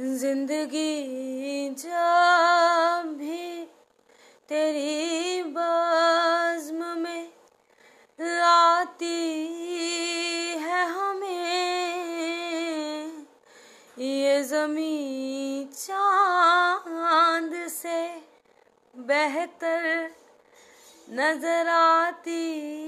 ज़िंदगी जब भी तेरी बज्म में लाती है हमें। ये जमी चाँद से बेहतर नज़र आती